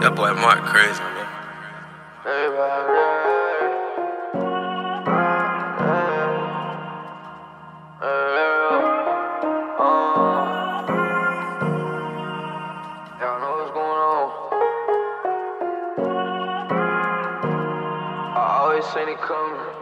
That boy Mark crazy, seen it coming.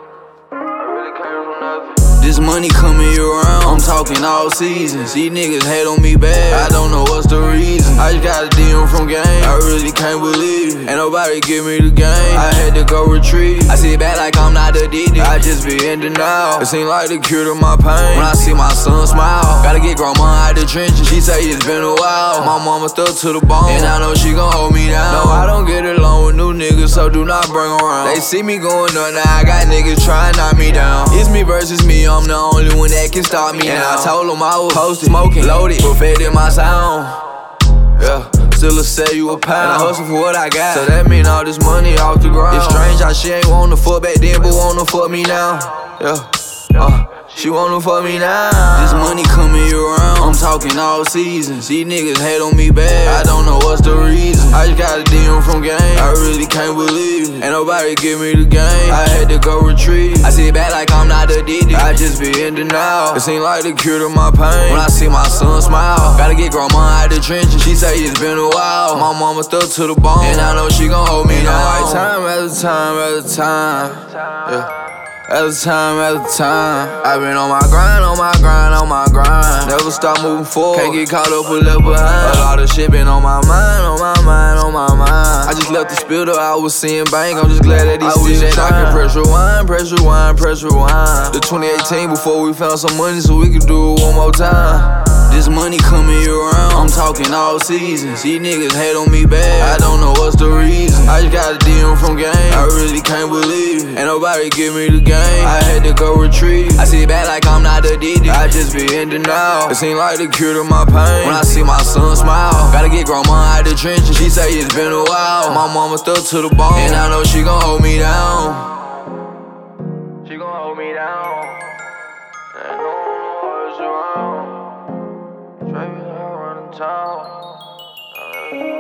This money coming around, I'm talking all seasons. These niggas hate on me bad, I don't know what's the reason. I just got a DM from game, I really can't believe it. Ain't nobody give me the game, I had to go retrieve. I sit back like I'm not addicted, I just be in denial. It seem like the cure to my pain when I see my son smile. Gotta get grandma out the trenches, she say it's been a while. My mama stuck to the bone, and I know she gon' hold me do not bring around. They see me going up now, I got niggas trying to knock me down. It's me versus me, I'm the only one that can stop me and now. I told them I was posted, smoking, loaded, perfected my sound. Yeah, still a sell you a pound. And I hustle for what I got. So that mean all this money off the ground. It's strange how she ain't wanna fuck back then, but wanna fuck me now. Yeah. Uh, she wanna fuck me now. This money coming around, I'm talking all seasons. These niggas hate on me bad, I don't know what's the reason. I just got a DM from game, I really can't believe it. Ain't nobody give me the game, I had to go retreat. I sit back like I'm not addicted, I just be in denial. It seem like the cure to my pain when I see my son smile. Gotta get grandma out the trenches, she say it's been a while. My mama stuck to the bone, and I know she gon' hold me down. Right time after time after time. Yeah. At a time, at a time. i been on my grind, on my grind, on my grind. Never stop moving forward. Can't get caught up or left behind. A lot of shit been on my mind, on my mind, on my mind. I just left the spill I was seeing bank. I'm just glad that he still wish that I can press rewind, press rewind, press rewind. The 2018 before we found some money so we could do it one more time. This money coming around, I'm talking all seasons. These niggas hate on me bad, I don't know what's the reason. I just got a DM from game, I really can't believe it. Ain't nobody give me the game, I had to go retrieve. I sit back like I'm not addicted, I just be in denial. It seem like the cure to my pain when I see my son smile. Gotta get grandma out the trenches, she say it's been a while. My mama stuck to the bone, and I know she gon' hold me down. She gon' hold me down. And no one around. Straight out running town. Uh,